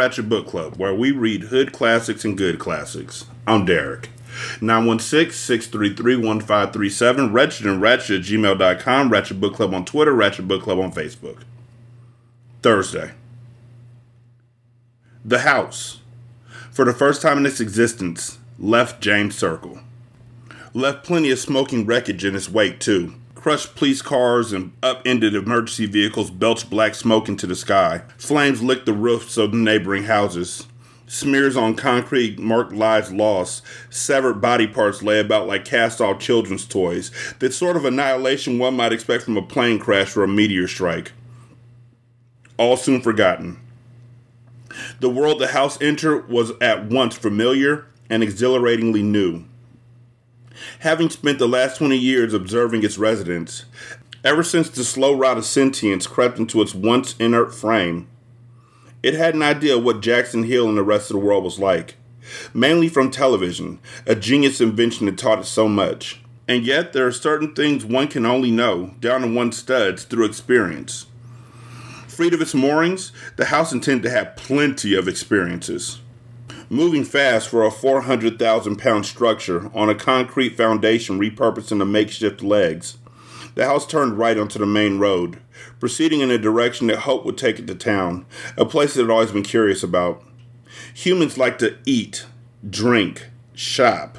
Ratchet Book Club, where we read hood classics and good classics. I'm Derek. 916-633-1537, Wretched and Ratchet at gmail.com, Ratchet Book Club on Twitter, Ratchet Book Club on Facebook. Thursday. The House, for the first time in its existence, left James Circle. Left plenty of smoking wreckage in its wake, too crushed police cars and upended emergency vehicles belched black smoke into the sky. Flames licked the roofs of the neighboring houses. Smears on concrete marked lives lost. Severed body parts lay about like cast off children's toys. The sort of annihilation one might expect from a plane crash or a meteor strike. All soon forgotten. The world the house entered was at once familiar and exhilaratingly new having spent the last 20 years observing its residents, ever since the slow rot of sentience crept into its once inert frame, it had an idea of what Jackson Hill and the rest of the world was like. Mainly from television, a genius invention that taught it so much. And yet, there are certain things one can only know, down to one's studs, through experience. Freed of its moorings, the house intended to have plenty of experiences moving fast for a 400,000 pound structure on a concrete foundation repurposed into makeshift legs. The house turned right onto the main road, proceeding in a direction that Hope would take it to town, a place it had always been curious about. Humans like to eat, drink, shop.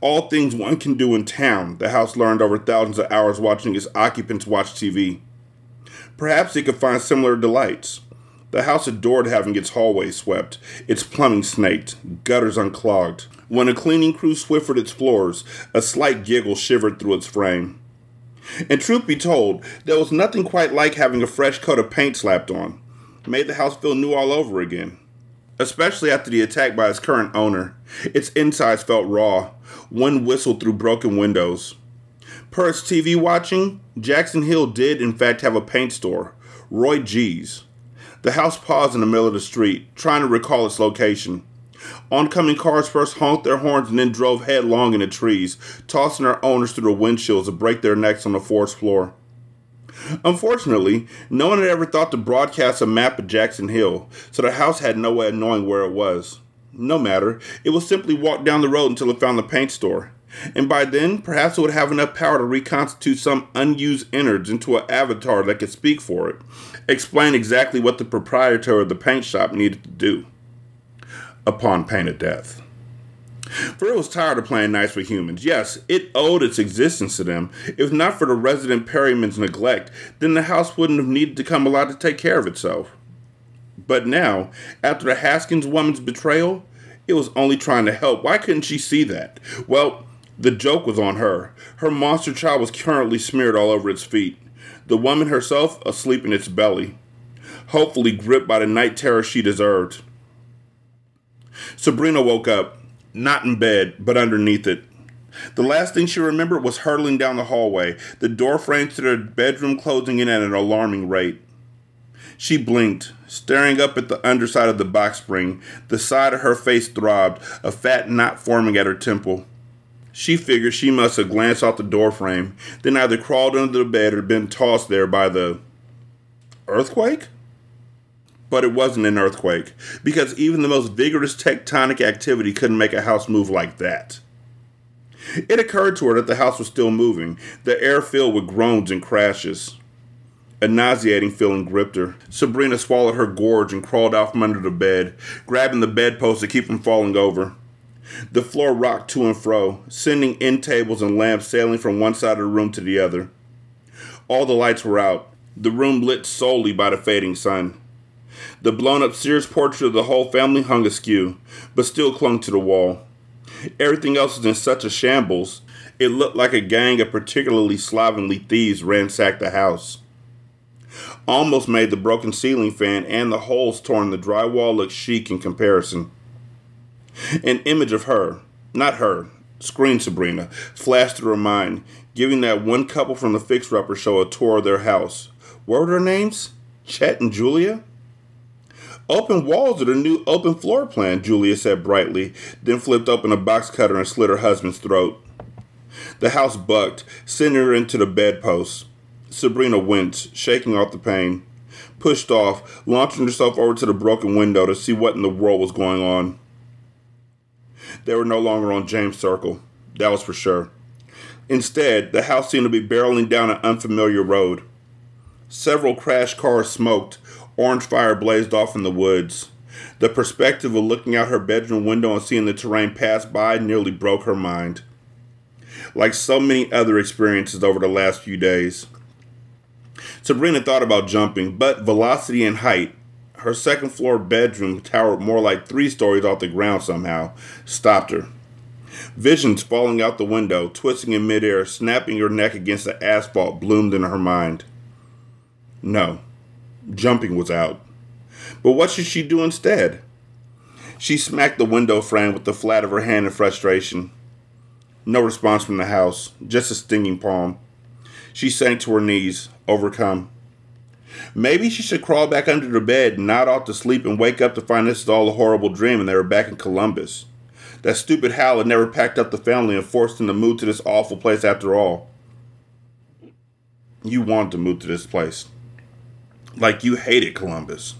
All things one can do in town, the house learned over thousands of hours watching its occupants watch TV. Perhaps it could find similar delights. The house adored having its hallway swept, its plumbing snaked, gutters unclogged. When a cleaning crew swiffered its floors, a slight giggle shivered through its frame. And truth be told, there was nothing quite like having a fresh coat of paint slapped on. It made the house feel new all over again. Especially after the attack by its current owner. Its insides felt raw. Wind whistled through broken windows. Per TV watching, Jackson Hill did in fact have a paint store, Roy G's. The house paused in the middle of the street, trying to recall its location. Oncoming cars first honked their horns and then drove headlong into trees, tossing their owners through the windshields to break their necks on the forest floor. Unfortunately, no one had ever thought to broadcast a map of Jackson Hill, so the house had no way of knowing where it was. No matter, it would simply walk down the road until it found the paint store. And by then, perhaps it would have enough power to reconstitute some unused innards into an avatar that could speak for it, explain exactly what the proprietor of the paint shop needed to do upon pain of death. For it was tired of playing nice with humans. Yes, it owed its existence to them. If not for the resident Perryman's neglect, then the house wouldn't have needed to come alive to take care of itself. But now, after the Haskins woman's betrayal, it was only trying to help. Why couldn't she see that? Well, the joke was on her. Her monster child was currently smeared all over its feet. The woman herself asleep in its belly, hopefully gripped by the night terror she deserved. Sabrina woke up, not in bed, but underneath it. The last thing she remembered was hurtling down the hallway, the door frames to their bedroom closing in at an alarming rate. She blinked, staring up at the underside of the box spring. The side of her face throbbed, a fat knot forming at her temple. She figured she must have glanced off the doorframe, then either crawled under the bed or been tossed there by the earthquake? But it wasn't an earthquake, because even the most vigorous tectonic activity couldn't make a house move like that. It occurred to her that the house was still moving, the air filled with groans and crashes. A nauseating feeling gripped her. Sabrina swallowed her gorge and crawled out from under the bed, grabbing the bedpost to keep from falling over. The floor rocked to and fro, sending end tables and lamps sailing from one side of the room to the other. All the lights were out, the room lit solely by the fading sun. The blown up Sears portrait of the whole family hung askew, but still clung to the wall. Everything else was in such a shambles, it looked like a gang of particularly slovenly thieves ransacked the house. Almost made the broken ceiling fan and the holes torn in the drywall look chic in comparison. An image of her, not her, screen Sabrina, flashed through her mind, giving that one couple from the Fixer Upper show a tour of their house. What were their names? Chet and Julia? Open walls are the new open floor plan, Julia said brightly, then flipped open a box cutter and slit her husband's throat. The house bucked, sending her into the bedpost. Sabrina winced, shaking off the pain. Pushed off, launching herself over to the broken window to see what in the world was going on. They were no longer on James Circle. That was for sure. Instead, the house seemed to be barreling down an unfamiliar road. Several crashed cars smoked, orange fire blazed off in the woods. The perspective of looking out her bedroom window and seeing the terrain pass by nearly broke her mind. Like so many other experiences over the last few days. Sabrina thought about jumping, but velocity and height, her second floor bedroom towered more like three stories off the ground somehow, stopped her. Visions falling out the window, twisting in midair, snapping her neck against the asphalt bloomed in her mind. No, jumping was out. But what should she do instead? She smacked the window frame with the flat of her hand in frustration. No response from the house, just a stinging palm. She sank to her knees, overcome. Maybe she should crawl back under the bed, and nod off to sleep, and wake up to find this is all a horrible dream and they were back in Columbus. That stupid Hal had never packed up the family and forced them to move to this awful place after all. You wanted to move to this place. Like you hated Columbus.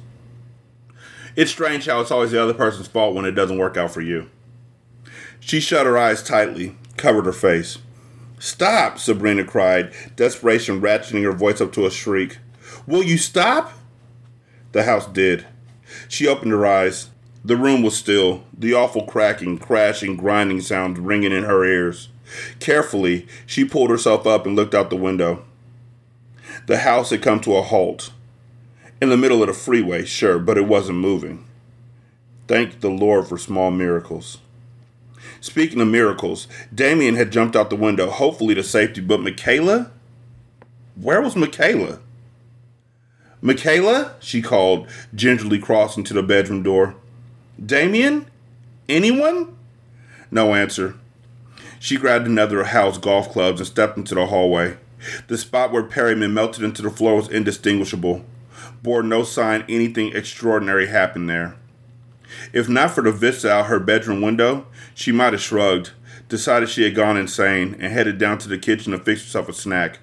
It's strange how it's always the other person's fault when it doesn't work out for you. She shut her eyes tightly, covered her face. Stop, Sabrina cried, desperation ratcheting her voice up to a shriek. Will you stop? The house did. She opened her eyes. The room was still, the awful cracking, crashing, grinding sounds ringing in her ears. Carefully, she pulled herself up and looked out the window. The house had come to a halt. In the middle of the freeway, sure, but it wasn't moving. Thank the Lord for small miracles. Speaking of miracles, Damien had jumped out the window, hopefully to safety, but Michaela? Where was Michaela? Michaela? she called, gingerly crossing to the bedroom door. Damien? Anyone? No answer. She grabbed another of Hal's golf clubs and stepped into the hallway. The spot where Perryman melted into the floor was indistinguishable, bore no sign anything extraordinary happened there. If not for the vista out her bedroom window, she might have shrugged, decided she had gone insane, and headed down to the kitchen to fix herself a snack.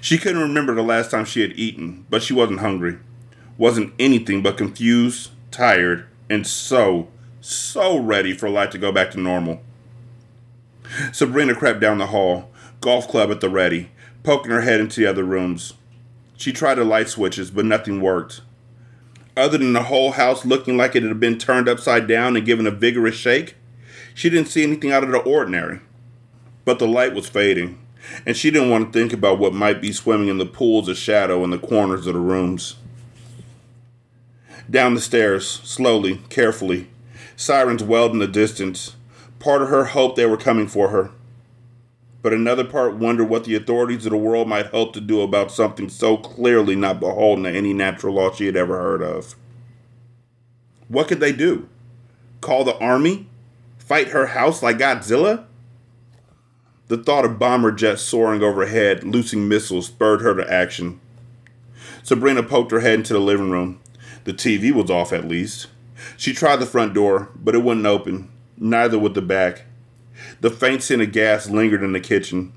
She couldn't remember the last time she had eaten, but she wasn't hungry. Wasn't anything but confused, tired, and so, so ready for life to go back to normal. Sabrina crept down the hall, golf club at the ready, poking her head into the other rooms. She tried the light switches, but nothing worked. Other than the whole house looking like it had been turned upside down and given a vigorous shake, she didn't see anything out of the ordinary. But the light was fading, and she didn't want to think about what might be swimming in the pools of shadow in the corners of the rooms. Down the stairs, slowly, carefully. Sirens wailed in the distance. Part of her hoped they were coming for her. But another part wondered what the authorities of the world might hope to do about something so clearly not beholden to any natural law she had ever heard of. What could they do? Call the army? Fight her house like Godzilla? The thought of bomber jets soaring overhead, loosing missiles, spurred her to action. Sabrina poked her head into the living room. The TV was off at least. She tried the front door, but it wouldn't open, neither would the back. The faint scent of gas lingered in the kitchen.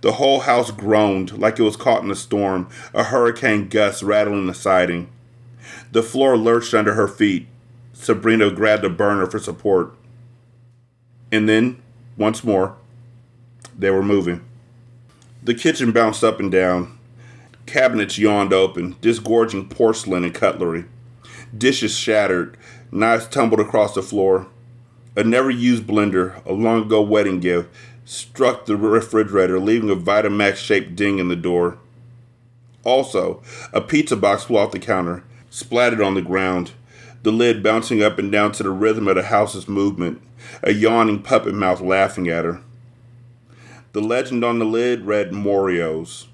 The whole house groaned like it was caught in a storm, a hurricane gust rattling the siding. The floor lurched under her feet. Sabrina grabbed a burner for support. And then, once more, they were moving. The kitchen bounced up and down. Cabinets yawned open, disgorging porcelain and cutlery. Dishes shattered, knives tumbled across the floor. A never used blender, a long ago wedding gift, struck the refrigerator, leaving a Vitamix shaped ding in the door. Also, a pizza box flew off the counter, splattered on the ground, the lid bouncing up and down to the rhythm of the house's movement, a yawning puppet mouth laughing at her. The legend on the lid read Morio's.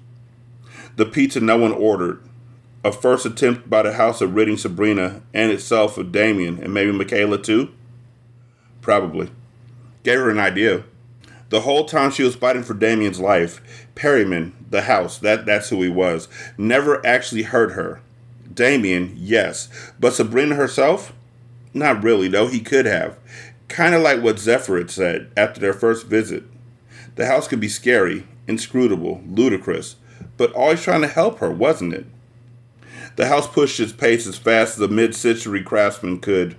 The pizza no one ordered. A first attempt by the house of ridding Sabrina and itself of Damien and maybe Michaela too? Probably. Gave her an idea. The whole time she was fighting for Damien's life, Perryman, the house, that, that's who he was, never actually hurt her. Damien, yes. But Sabrina herself? Not really, though he could have. Kind of like what Zephyr had said after their first visit. The house could be scary, inscrutable, ludicrous, but always trying to help her, wasn't it? The house pushed its pace as fast as a mid century craftsman could.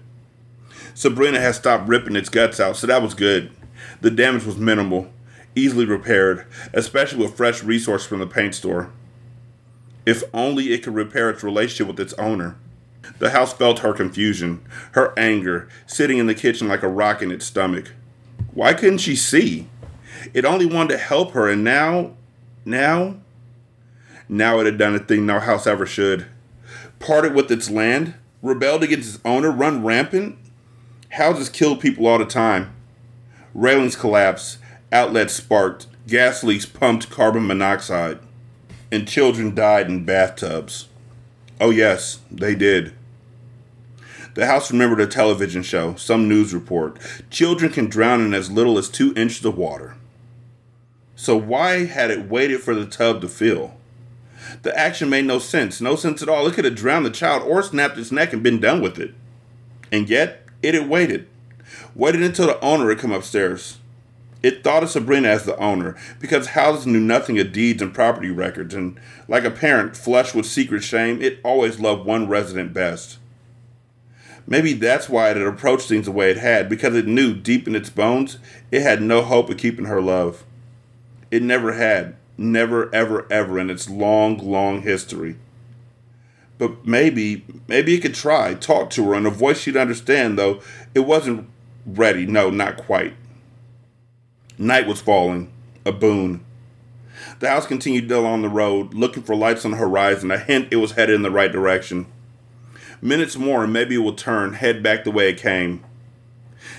Sabrina had stopped ripping its guts out, so that was good. The damage was minimal, easily repaired, especially with fresh resource from the paint store. If only it could repair its relationship with its owner. The house felt her confusion, her anger, sitting in the kitchen like a rock in its stomach. Why couldn't she see? It only wanted to help her, and now, now, now it had done a thing no house ever should. Parted with its land, rebelled against its owner, run rampant. Houses killed people all the time. Railings collapsed, outlets sparked, gas leaks pumped carbon monoxide, and children died in bathtubs. Oh, yes, they did. The house remembered a television show, some news report. Children can drown in as little as two inches of water. So, why had it waited for the tub to fill? The action made no sense. No sense at all. It could have drowned the child or snapped its neck and been done with it. And yet, it had waited. Waited until the owner had come upstairs. It thought of Sabrina as the owner because houses knew nothing of deeds and property records, and like a parent flushed with secret shame, it always loved one resident best. Maybe that's why it had approached things the way it had, because it knew deep in its bones it had no hope of keeping her love. It never had, never, ever, ever in its long, long history. But maybe, maybe it could try, talk to her in a voice she'd understand, though it wasn't ready. No, not quite. Night was falling, a boon. The house continued along the road, looking for lights on the horizon, a hint it was headed in the right direction. Minutes more, and maybe it would turn, head back the way it came.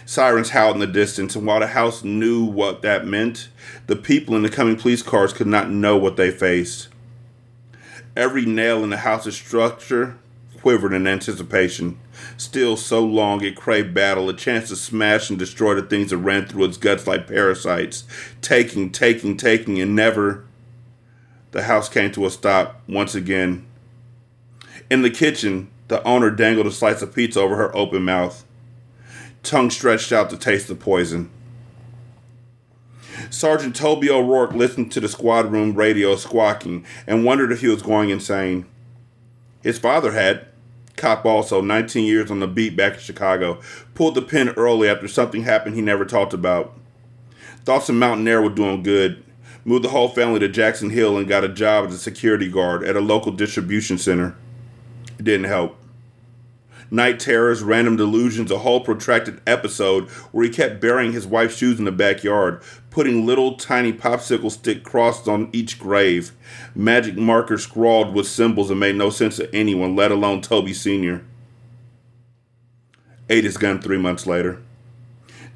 Sirens howled in the distance, and while the house knew what that meant, the people in the coming police cars could not know what they faced. Every nail in the house's structure quivered in anticipation. Still so long it craved battle, a chance to smash and destroy the things that ran through its guts like parasites, taking, taking, taking, and never. The house came to a stop once again. In the kitchen, the owner dangled a slice of pizza over her open mouth, tongue stretched out to taste the poison. Sergeant Toby O'Rourke listened to the squad room radio squawking and wondered if he was going insane. His father had, cop also, 19 years on the beat back in Chicago, pulled the pin early after something happened he never talked about. Thought some mountain air were doing good. Moved the whole family to Jackson Hill and got a job as a security guard at a local distribution center. It didn't help night terrors, random delusions, a whole protracted episode where he kept burying his wife's shoes in the backyard, putting little tiny popsicle stick crosses on each grave, magic markers scrawled with symbols that made no sense to anyone, let alone Toby Sr. Ate his gun three months later.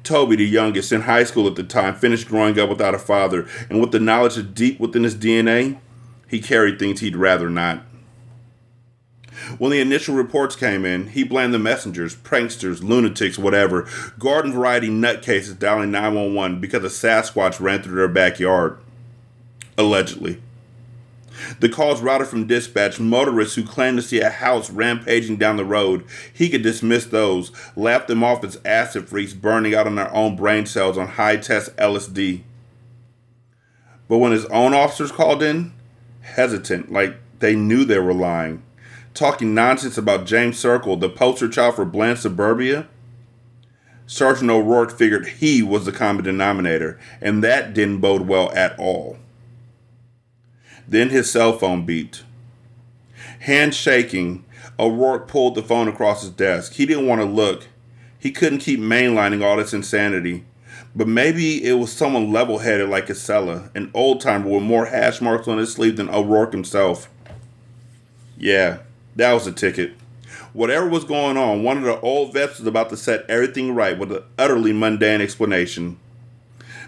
Toby, the youngest, in high school at the time, finished growing up without a father, and with the knowledge deep within his DNA, he carried things he'd rather not. When the initial reports came in, he blamed the messengers, pranksters, lunatics, whatever, garden variety nutcases dialing 911 because a Sasquatch ran through their backyard. Allegedly. The calls routed from dispatch, motorists who claimed to see a house rampaging down the road, he could dismiss those, laugh them off as acid freaks burning out on their own brain cells on high test LSD. But when his own officers called in, hesitant, like they knew they were lying talking nonsense about James Circle, the poster child for Bland suburbia, Sergeant O'Rourke figured he was the common denominator, and that didn't bode well at all. Then his cell phone beeped. Hand shaking, O'Rourke pulled the phone across his desk. He didn't want to look. He couldn't keep mainlining all this insanity. But maybe it was someone level headed like Casella, an old timer with more hash marks on his sleeve than O'Rourke himself. Yeah, that was the ticket. Whatever was going on, one of the old vets was about to set everything right with an utterly mundane explanation.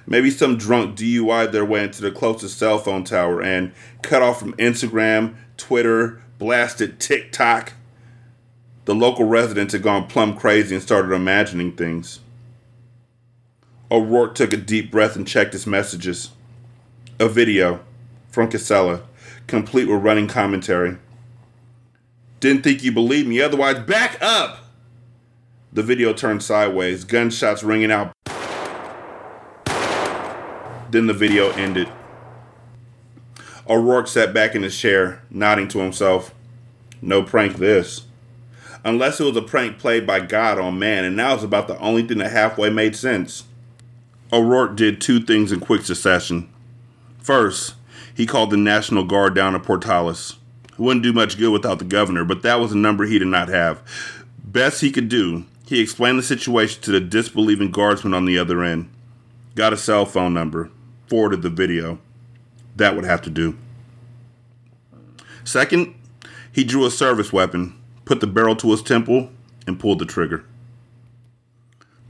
Maybe some drunk DUI their way into the closest cell phone tower and cut off from Instagram, Twitter, blasted TikTok. The local residents had gone plumb crazy and started imagining things. O'Rourke took a deep breath and checked his messages. A video from Casella, complete with running commentary. Didn't think you believed me, otherwise, back up! The video turned sideways, gunshots ringing out. Then the video ended. O'Rourke sat back in his chair, nodding to himself. No prank this. Unless it was a prank played by God on man, and now it's about the only thing that halfway made sense. O'Rourke did two things in quick succession. First, he called the National Guard down to Portales. Wouldn't do much good without the governor, but that was a number he did not have. Best he could do, he explained the situation to the disbelieving guardsman on the other end. Got a cell phone number, forwarded the video. That would have to do. Second, he drew a service weapon, put the barrel to his temple, and pulled the trigger.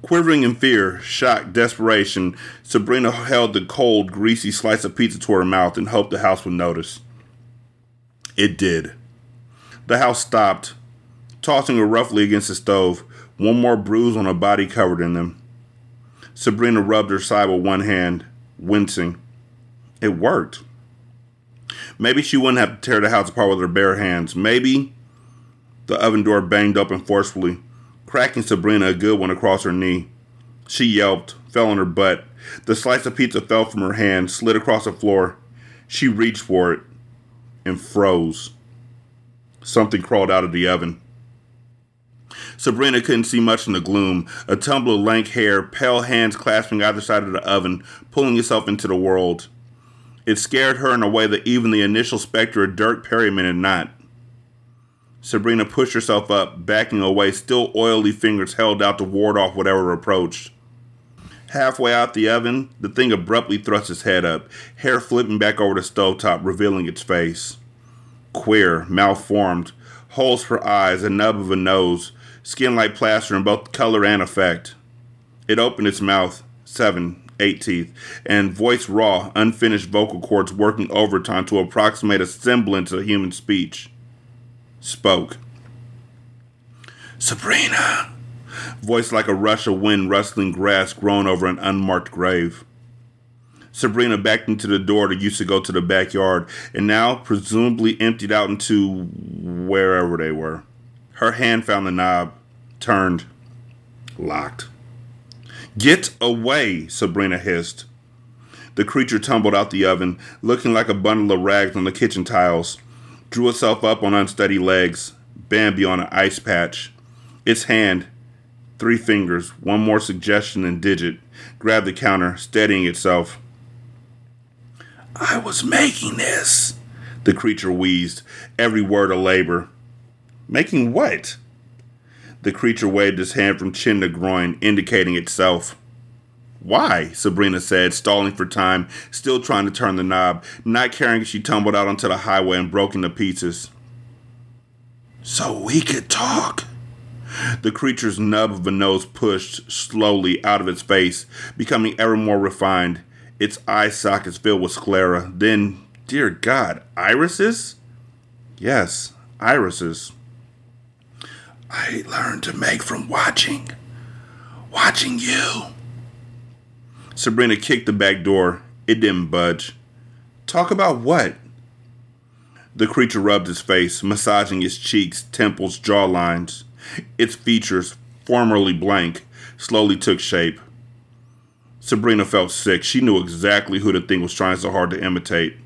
Quivering in fear, shock, desperation, Sabrina held the cold, greasy slice of pizza to her mouth and hoped the house would notice. It did. The house stopped, tossing her roughly against the stove, one more bruise on her body covered in them. Sabrina rubbed her side with one hand, wincing. It worked. Maybe she wouldn't have to tear the house apart with her bare hands. Maybe the oven door banged open forcefully, cracking Sabrina a good one across her knee. She yelped, fell on her butt. The slice of pizza fell from her hand, slid across the floor. She reached for it and froze. Something crawled out of the oven. Sabrina couldn't see much in the gloom. A tumble of lank hair, pale hands clasping either side of the oven, pulling itself into the world. It scared her in a way that even the initial specter of Dirk Perryman had not. Sabrina pushed herself up, backing away, still oily fingers held out to ward off whatever approached. Halfway out the oven, the thing abruptly thrusts its head up, hair flipping back over the stovetop, revealing its face. Queer, malformed, holes for eyes, a nub of a nose, skin like plaster in both color and effect. It opened its mouth, seven, eight teeth, and voice raw, unfinished vocal cords working overtime to approximate a semblance of human speech. Spoke. Sabrina, voice like a rush of wind rustling grass grown over an unmarked grave. Sabrina backed into the door that used to go to the backyard and now presumably emptied out into wherever they were. Her hand found the knob, turned, locked. Get away, Sabrina hissed. The creature tumbled out the oven, looking like a bundle of rags on the kitchen tiles, drew itself up on unsteady legs, Bambi on an ice patch. Its hand, three fingers, one more suggestion than digit, grabbed the counter, steadying itself. I was making this, the creature wheezed, every word a labor. Making what? The creature waved his hand from chin to groin, indicating itself. Why? Sabrina said, stalling for time, still trying to turn the knob, not caring if she tumbled out onto the highway and broke into pieces. So we could talk. The creature's nub of a nose pushed slowly out of its face, becoming ever more refined, its eye sockets filled with sclera. Then, dear God, irises? Yes, irises. I learned to make from watching. Watching you. Sabrina kicked the back door. It didn't budge. Talk about what? The creature rubbed his face, massaging his cheeks, temples, jawlines. Its features, formerly blank, slowly took shape. Sabrina felt sick. She knew exactly who the thing was trying so hard to imitate.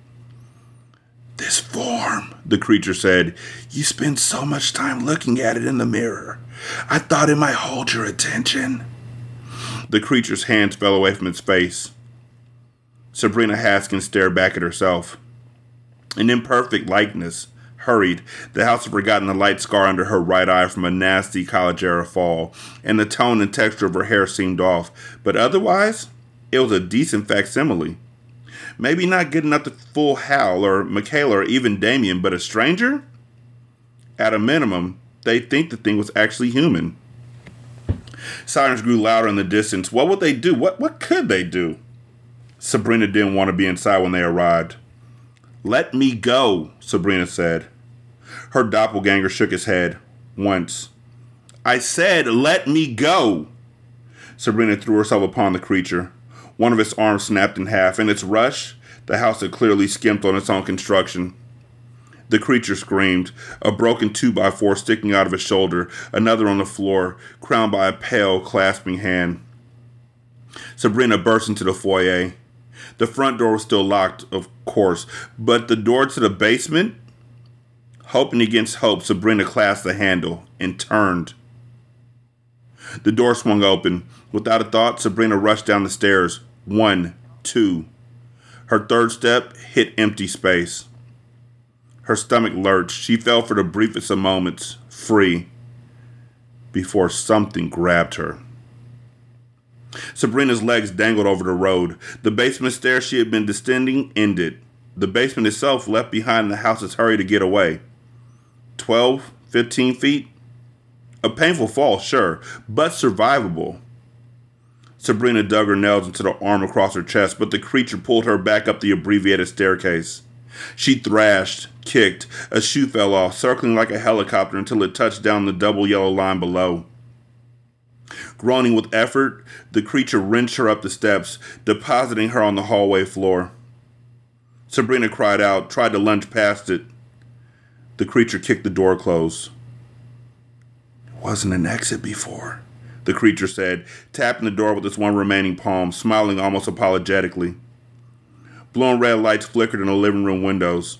This form, the creature said. You spend so much time looking at it in the mirror. I thought it might hold your attention. The creature's hands fell away from its face. Sabrina Haskins stared back at herself. An imperfect likeness, hurried. The house had forgotten the light scar under her right eye from a nasty college era fall, and the tone and texture of her hair seemed off. But otherwise, it was a decent facsimile. Maybe not good enough to fool Hal or Michaela or even Damien, but a stranger? At a minimum, they think the thing was actually human. Sirens grew louder in the distance. What would they do? What what could they do? Sabrina didn't want to be inside when they arrived. Let me go, Sabrina said. Her doppelganger shook his head once. I said, let me go. Sabrina threw herself upon the creature. One of its arms snapped in half. In its rush, the house had clearly skimped on its own construction. The creature screamed, a broken two by four sticking out of his shoulder, another on the floor, crowned by a pale, clasping hand. Sabrina burst into the foyer. The front door was still locked, of course, but the door to the basement? Hoping against hope, Sabrina clasped the handle and turned. The door swung open. Without a thought, Sabrina rushed down the stairs. One, two. Her third step hit empty space. Her stomach lurched. She fell for the briefest of moments, free, before something grabbed her. Sabrina's legs dangled over the road. The basement stairs she had been descending ended. The basement itself left behind the house's hurry to get away. Twelve, fifteen feet? A painful fall, sure, but survivable. Sabrina dug her nails into the arm across her chest, but the creature pulled her back up the abbreviated staircase. She thrashed, kicked, a shoe fell off, circling like a helicopter until it touched down the double yellow line below. Groaning with effort, the creature wrenched her up the steps, depositing her on the hallway floor. Sabrina cried out, tried to lunge past it. The creature kicked the door closed. Wasn't an exit before, the creature said, tapping the door with its one remaining palm, smiling almost apologetically. Blue and red lights flickered in the living room windows.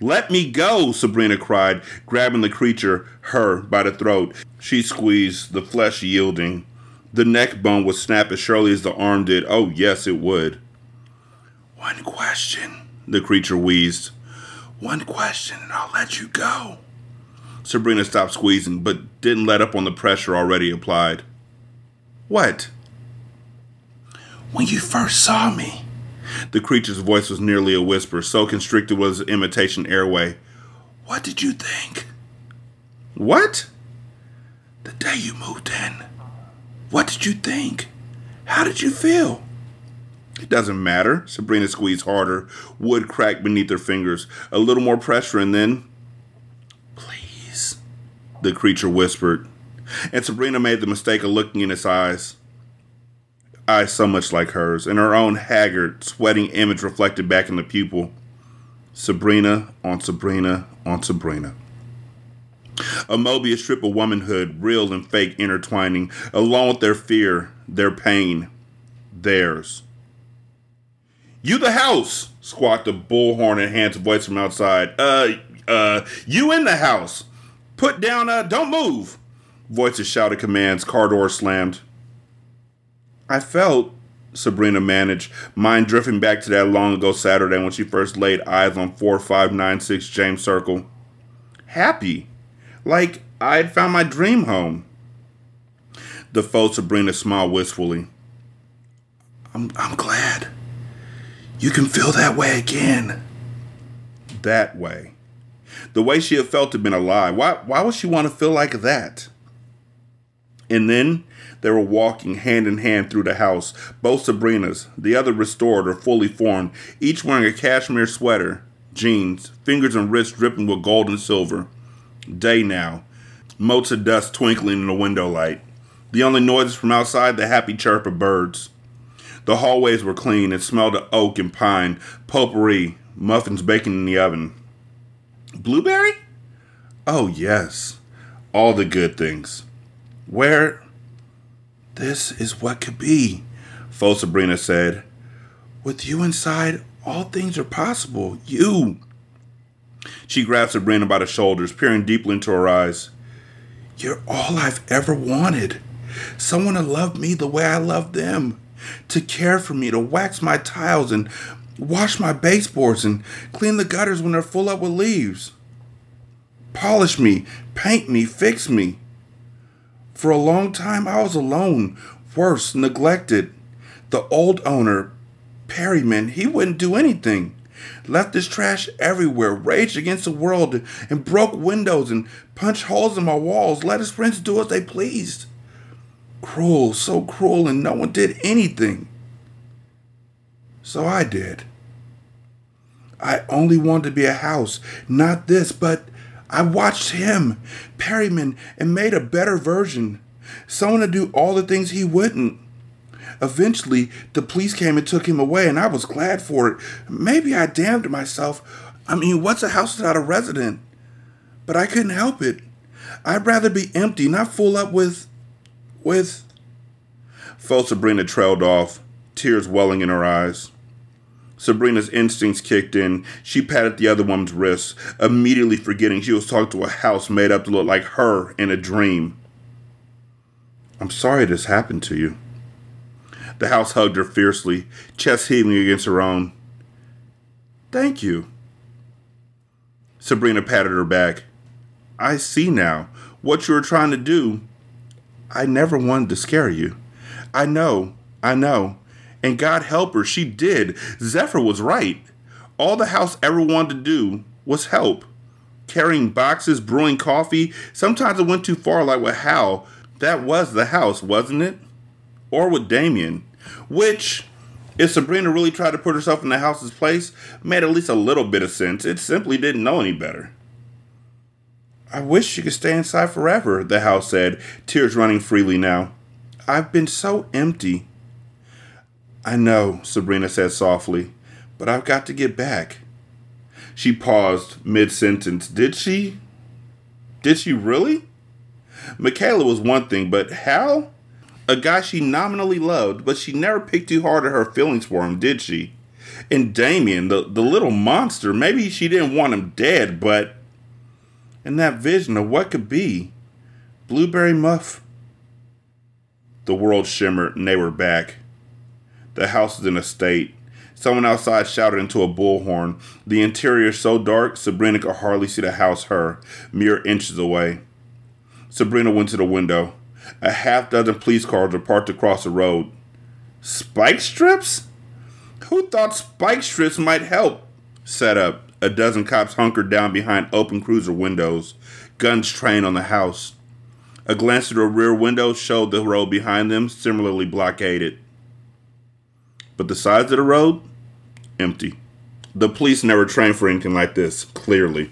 Let me go, Sabrina cried, grabbing the creature, her, by the throat. She squeezed, the flesh yielding. The neck bone would snap as surely as the arm did. Oh, yes, it would. One question, the creature wheezed. One question, and I'll let you go. Sabrina stopped squeezing, but didn't let up on the pressure already applied. What? When you first saw me, the creature's voice was nearly a whisper, so constricted was the imitation airway. What did you think? What? The day you moved in. What did you think? How did you feel? It doesn't matter. Sabrina squeezed harder. Wood cracked beneath her fingers. A little more pressure, and then. Please, the creature whispered. And Sabrina made the mistake of looking in its eyes eyes so much like hers, and her own haggard, sweating image reflected back in the pupil. Sabrina on Sabrina on Sabrina. A Mobius strip of womanhood, real and fake intertwining, along with their fear, their pain, theirs. You the house, squawked a bullhorn enhanced voice from outside. Uh, uh, you in the house. Put down, uh, don't move. Voices shouted commands, car door slammed. I felt, Sabrina managed, mind drifting back to that long ago Saturday when she first laid eyes on 4596 James Circle. Happy. Like I'd found my dream home. The faux Sabrina smiled wistfully. I'm, I'm glad. You can feel that way again. That way. The way she had felt had been a lie. Why, why would she want to feel like that? And then they were walking hand in hand through the house, both Sabrina's, the other restored or fully formed, each wearing a cashmere sweater, jeans, fingers and wrists dripping with gold and silver. Day now, motes of dust twinkling in the window light. The only noises from outside the happy chirp of birds. The hallways were clean and smelled of oak and pine, potpourri, muffins baking in the oven. Blueberry? Oh, yes. All the good things. Where this is what could be, Faux Sabrina said. With you inside, all things are possible. You. She grabbed Sabrina by the shoulders, peering deeply into her eyes. You're all I've ever wanted. Someone to love me the way I love them. To care for me, to wax my tiles and wash my baseboards and clean the gutters when they're full up with leaves. polish me, paint me, fix me. For a long time, I was alone, worse, neglected. The old owner, Perryman, he wouldn't do anything. Left his trash everywhere, raged against the world, and broke windows and punched holes in my walls, let his friends do as they pleased. Cruel, so cruel, and no one did anything. So I did. I only wanted to be a house, not this, but I watched him, Perryman, and made a better version. Someone to do all the things he wouldn't. Eventually, the police came and took him away, and I was glad for it. Maybe I damned myself. I mean, what's a house without a resident? But I couldn't help it. I'd rather be empty, not full up with. with. Felt Sabrina trailed off, tears welling in her eyes. Sabrina's instincts kicked in. She patted the other woman's wrist, immediately forgetting she was talking to a house made up to look like her in a dream. I'm sorry this happened to you. The house hugged her fiercely, chest heaving against her own. Thank you. Sabrina patted her back. I see now what you were trying to do. I never wanted to scare you. I know, I know. And God help her, she did. Zephyr was right. All the house ever wanted to do was help. Carrying boxes, brewing coffee. Sometimes it went too far, like with Hal. That was the house, wasn't it? Or with Damien. Which, if Sabrina really tried to put herself in the house's place, made at least a little bit of sense. It simply didn't know any better. I wish she could stay inside forever, the house said, tears running freely now. I've been so empty. I know, Sabrina said softly, but I've got to get back. She paused mid sentence. Did she? Did she really? Michaela was one thing, but Hal? A guy she nominally loved, but she never picked too hard at her feelings for him, did she? And Damien, the, the little monster, maybe she didn't want him dead, but And that vision of what could be, Blueberry Muff. The world shimmered and they were back. The house is in a state. Someone outside shouted into a bullhorn. The interior so dark, Sabrina could hardly see the house her, mere inches away. Sabrina went to the window. A half dozen police cars were parked across the road. Spike strips? Who thought spike strips might help? Set up. A dozen cops hunkered down behind open cruiser windows, guns trained on the house. A glance through the rear window showed the road behind them similarly blockaded. But the sides of the road, empty. The police never trained for anything like this, clearly.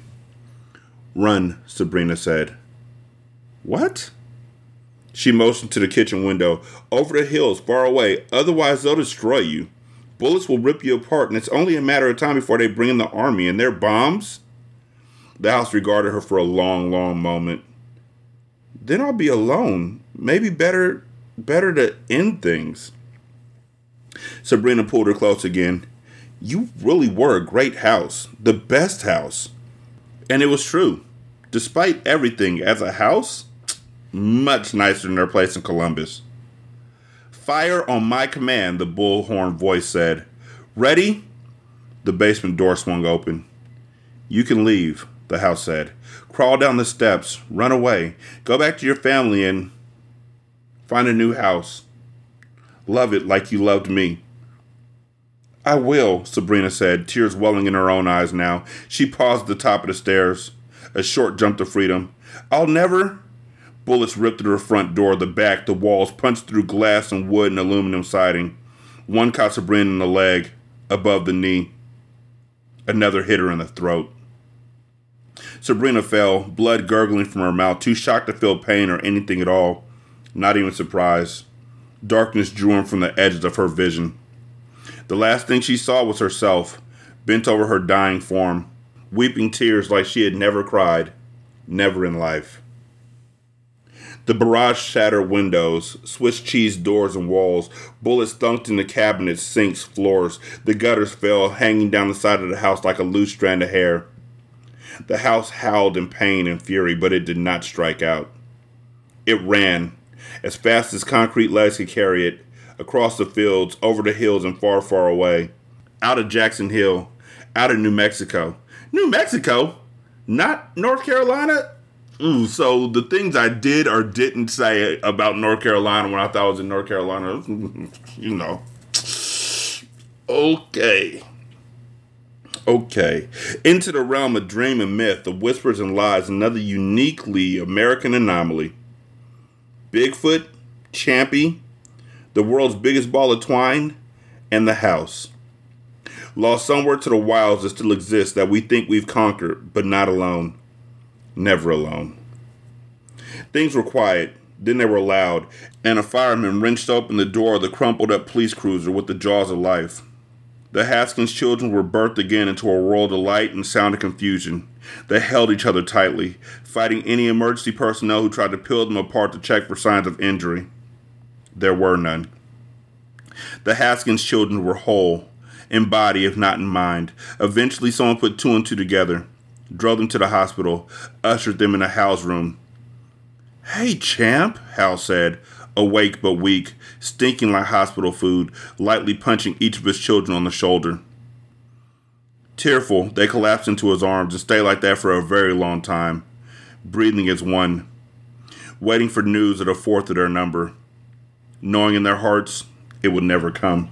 Run, Sabrina said. What? She motioned to the kitchen window. Over the hills, far away, otherwise they'll destroy you. Bullets will rip you apart, and it's only a matter of time before they bring in the army and their bombs. The house regarded her for a long, long moment. Then I'll be alone. Maybe better better to end things. Sabrina pulled her close again. You really were a great house. The best house. And it was true. Despite everything, as a house, much nicer than their place in Columbus. Fire on my command, the bullhorn voice said. Ready? The basement door swung open. You can leave, the house said. Crawl down the steps, run away, go back to your family, and find a new house. Love it like you loved me. I will, Sabrina said, tears welling in her own eyes now. She paused at the top of the stairs. A short jump to freedom. I'll never, Bullets ripped through the front door, the back, the walls, punched through glass and wood and aluminum siding. One caught Sabrina in the leg, above the knee. Another hit her in the throat. Sabrina fell, blood gurgling from her mouth, too shocked to feel pain or anything at all, not even surprise. Darkness drew him from the edges of her vision. The last thing she saw was herself, bent over her dying form, weeping tears like she had never cried, never in life. The barrage shattered windows, Swiss cheese doors and walls, bullets thunked in the cabinets, sinks, floors. The gutters fell, hanging down the side of the house like a loose strand of hair. The house howled in pain and fury, but it did not strike out. It ran, as fast as concrete legs could carry it, across the fields, over the hills, and far, far away. Out of Jackson Hill, out of New Mexico. New Mexico? Not North Carolina? Ooh, so the things I did or didn't say about North Carolina when I thought I was in North Carolina, you know. Okay. Okay. Into the realm of dream and myth, the whispers and lies, another uniquely American anomaly. Bigfoot, Champy, the world's biggest ball of twine, and the house. Lost somewhere to the wilds that still exist that we think we've conquered, but not alone. Never alone. Things were quiet, then they were loud, and a fireman wrenched open the door of the crumpled up police cruiser with the jaws of life. The Haskins children were birthed again into a world of light and sound of confusion. They held each other tightly, fighting any emergency personnel who tried to peel them apart to check for signs of injury. There were none. The Haskins children were whole, in body if not in mind. Eventually, someone put two and two together, drove them to the hospital, ushered them in a house room. Hey, champ, Hal said, awake but weak, stinking like hospital food, lightly punching each of his children on the shoulder. Tearful, they collapsed into his arms and stayed like that for a very long time, breathing as one, waiting for news of the fourth of their number, knowing in their hearts it would never come.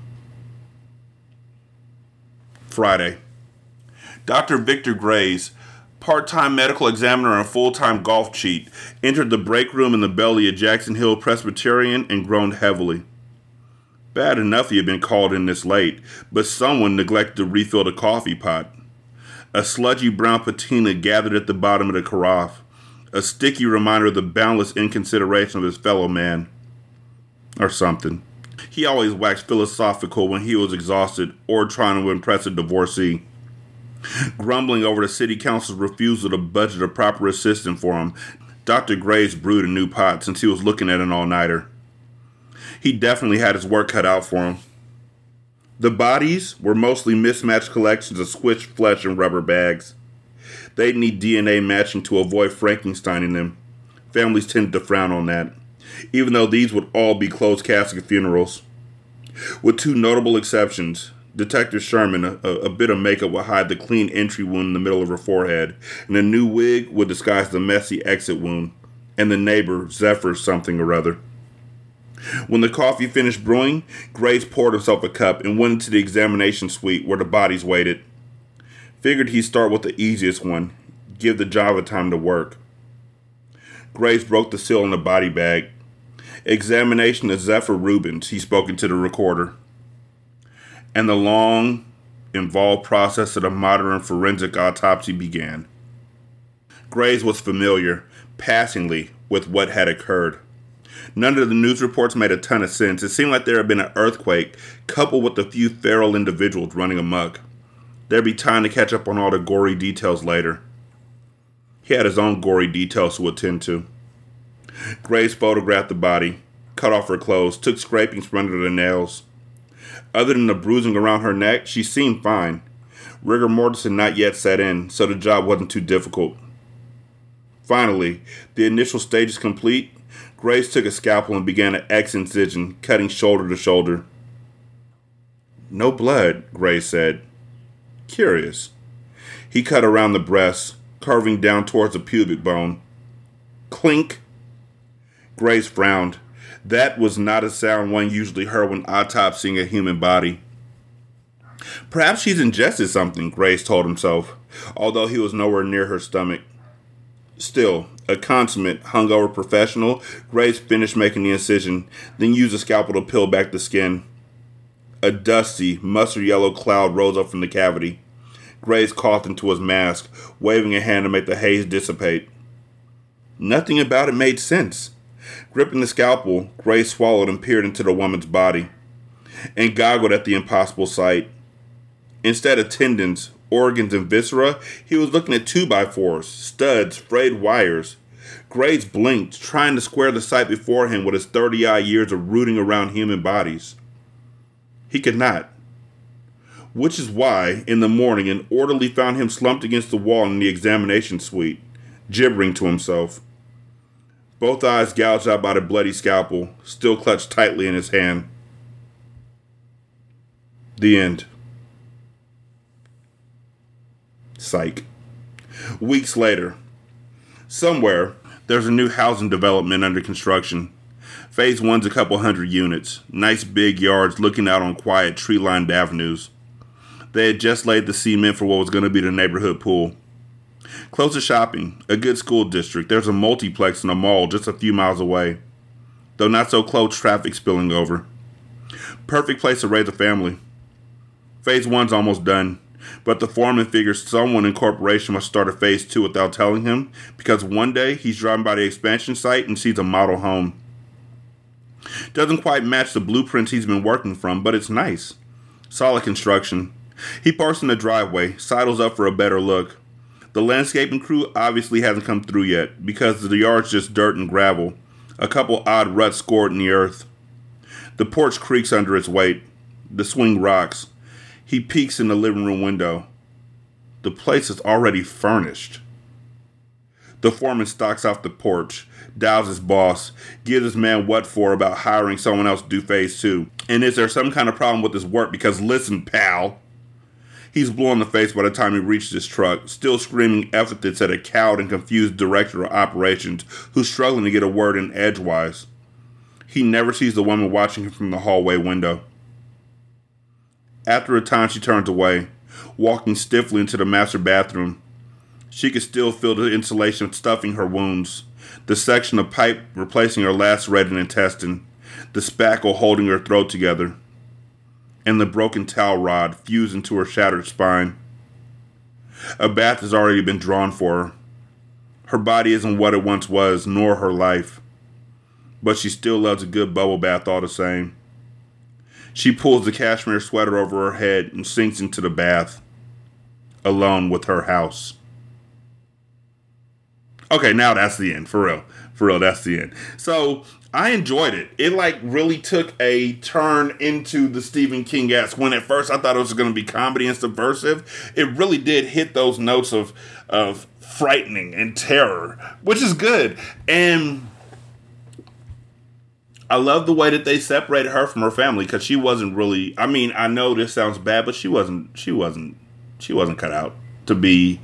Friday. Dr. Victor Graves, part time medical examiner and full time golf cheat, entered the break room in the belly of Jackson Hill Presbyterian and groaned heavily. Bad enough he had been called in this late, but someone neglected to refill the coffee pot. A sludgy brown patina gathered at the bottom of the carafe, a sticky reminder of the boundless inconsideration of his fellow man. Or something. He always waxed philosophical when he was exhausted or trying to impress a divorcee. Grumbling over the city council's refusal to budget a proper assistant for him, Dr. Graves brewed a new pot since he was looking at an all nighter. He definitely had his work cut out for him. The bodies were mostly mismatched collections of squished flesh and rubber bags. They'd need DNA matching to avoid Frankensteining them. Families tended to frown on that, even though these would all be closed casket funerals. With two notable exceptions, Detective Sherman, a, a, bit of makeup would hide the clean entry wound in the middle of her forehead, and a new wig would disguise the messy exit wound, and the neighbor, Zephyr something or other. When the coffee finished brewing, Grace poured himself a cup and went into the examination suite where the bodies waited. Figured he'd start with the easiest one, give the Java time to work. Grace broke the seal on the body bag. Examination of Zephyr Rubens, he spoke into the recorder and the long, involved process of the modern forensic autopsy began. Graves was familiar, passingly, with what had occurred. None of the news reports made a ton of sense. It seemed like there had been an earthquake, coupled with a few feral individuals running amok. There'd be time to catch up on all the gory details later. He had his own gory details to attend to. Graves photographed the body, cut off her clothes, took scrapings from under the nails. Other than the bruising around her neck, she seemed fine. Rigor mortis had not yet set in, so the job wasn't too difficult. Finally, the initial stage stages complete, Grace took a scalpel and began an X incision, cutting shoulder to shoulder. No blood, Grace said. Curious. He cut around the breast, curving down towards the pubic bone. Clink. Grace frowned. That was not a sound one usually heard when autopsying a human body. Perhaps she's ingested something, Grace told himself, although he was nowhere near her stomach. Still, a consummate, hungover professional, Grace finished making the incision, then used a scalpel to peel back the skin. A dusty, mustard yellow cloud rose up from the cavity. Grace coughed into his mask, waving a hand to make the haze dissipate. Nothing about it made sense. Gripping the scalpel, Graves swallowed and peered into the woman's body and goggled at the impossible sight. Instead of tendons, organs, and viscera, he was looking at 2 by 4s studs, frayed wires. Grace blinked, trying to square the sight before him with his 30 odd years of rooting around human bodies. He could not. Which is why, in the morning, an orderly found him slumped against the wall in the examination suite, gibbering to himself both eyes gouged out by the bloody scalpel, still clutched tightly in his hand. The end. Psych. Weeks later, somewhere, there's a new housing development under construction. Phase one's a couple hundred units, nice big yards looking out on quiet tree lined avenues. They had just laid the cement for what was going to be the neighborhood pool. Close to shopping, a good school district, there's a multiplex and a mall just a few miles away. Though not so close, traffic spilling over. Perfect place to raise a family. Phase one's almost done, but the foreman figures someone in corporation must start a phase two without telling him because one day he's driving by the expansion site and sees a model home. Doesn't quite match the blueprints he's been working from, but it's nice. Solid construction. He parks in the driveway, sidles up for a better look. The landscaping crew obviously hasn't come through yet because the yard's just dirt and gravel, a couple odd ruts scored in the earth. The porch creaks under its weight. The swing rocks. He peeks in the living room window. The place is already furnished. The foreman stalks off the porch, dials his boss, gives his man what for about hiring someone else to do phase two. And is there some kind of problem with his work? Because listen, pal, He's blue in the face by the time he reaches his truck, still screaming epithets at a cowed and confused director of operations who's struggling to get a word in edgewise. He never sees the woman watching him from the hallway window. After a time, she turns away, walking stiffly into the master bathroom. She could still feel the insulation stuffing her wounds, the section of pipe replacing her lacerated intestine, the spackle holding her throat together and the broken towel rod fused into her shattered spine. A bath has already been drawn for her. Her body isn't what it once was, nor her life. But she still loves a good bubble bath all the same. She pulls the cashmere sweater over her head and sinks into the bath, alone with her house. Okay, now that's the end, for real. For real, that's the end. So I enjoyed it. It like really took a turn into the Stephen King esque. When at first I thought it was going to be comedy and subversive, it really did hit those notes of of frightening and terror, which is good. And I love the way that they separated her from her family because she wasn't really. I mean, I know this sounds bad, but she wasn't. She wasn't. She wasn't cut out to be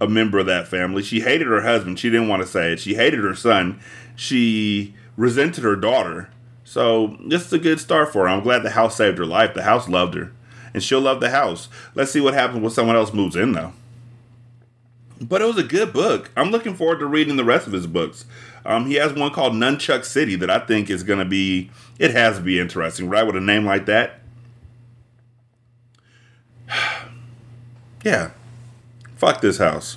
a member of that family. She hated her husband. She didn't want to say it. She hated her son. She resented her daughter. So this is a good start for her. I'm glad the house saved her life. The house loved her, and she'll love the house. Let's see what happens when someone else moves in, though. But it was a good book. I'm looking forward to reading the rest of his books. Um, he has one called Nunchuck City that I think is going to be. It has to be interesting, right? With a name like that. yeah. Fuck this house.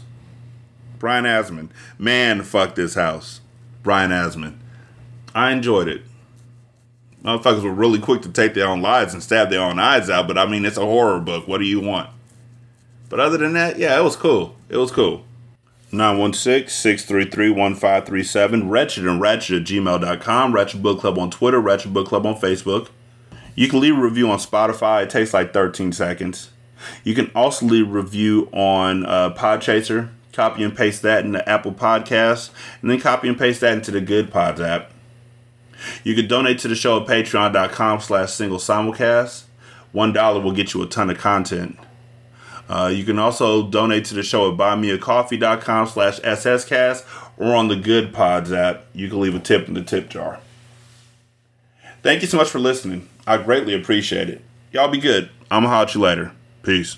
Brian Asman. Man, fuck this house. Brian Asman. I enjoyed it. Motherfuckers were really quick to take their own lives and stab their own eyes out, but I mean, it's a horror book. What do you want? But other than that, yeah, it was cool. It was cool. 916-633-1537, wretched and ratchet at gmail.com, Ratchet Book Club on Twitter, Ratchet Book Club on Facebook. You can leave a review on Spotify. It takes like 13 seconds. You can also leave a review on uh, Podchaser. Copy and paste that in the Apple Podcast, and then copy and paste that into the Good Pods app. You can donate to the show at patreon.com slash single simulcast. One dollar will get you a ton of content. Uh, you can also donate to the show at buymeacoffee.com slash sscast or on the Good Pods app. You can leave a tip in the tip jar. Thank you so much for listening. I greatly appreciate it. Y'all be good. I'm going to holler at you later. Peace.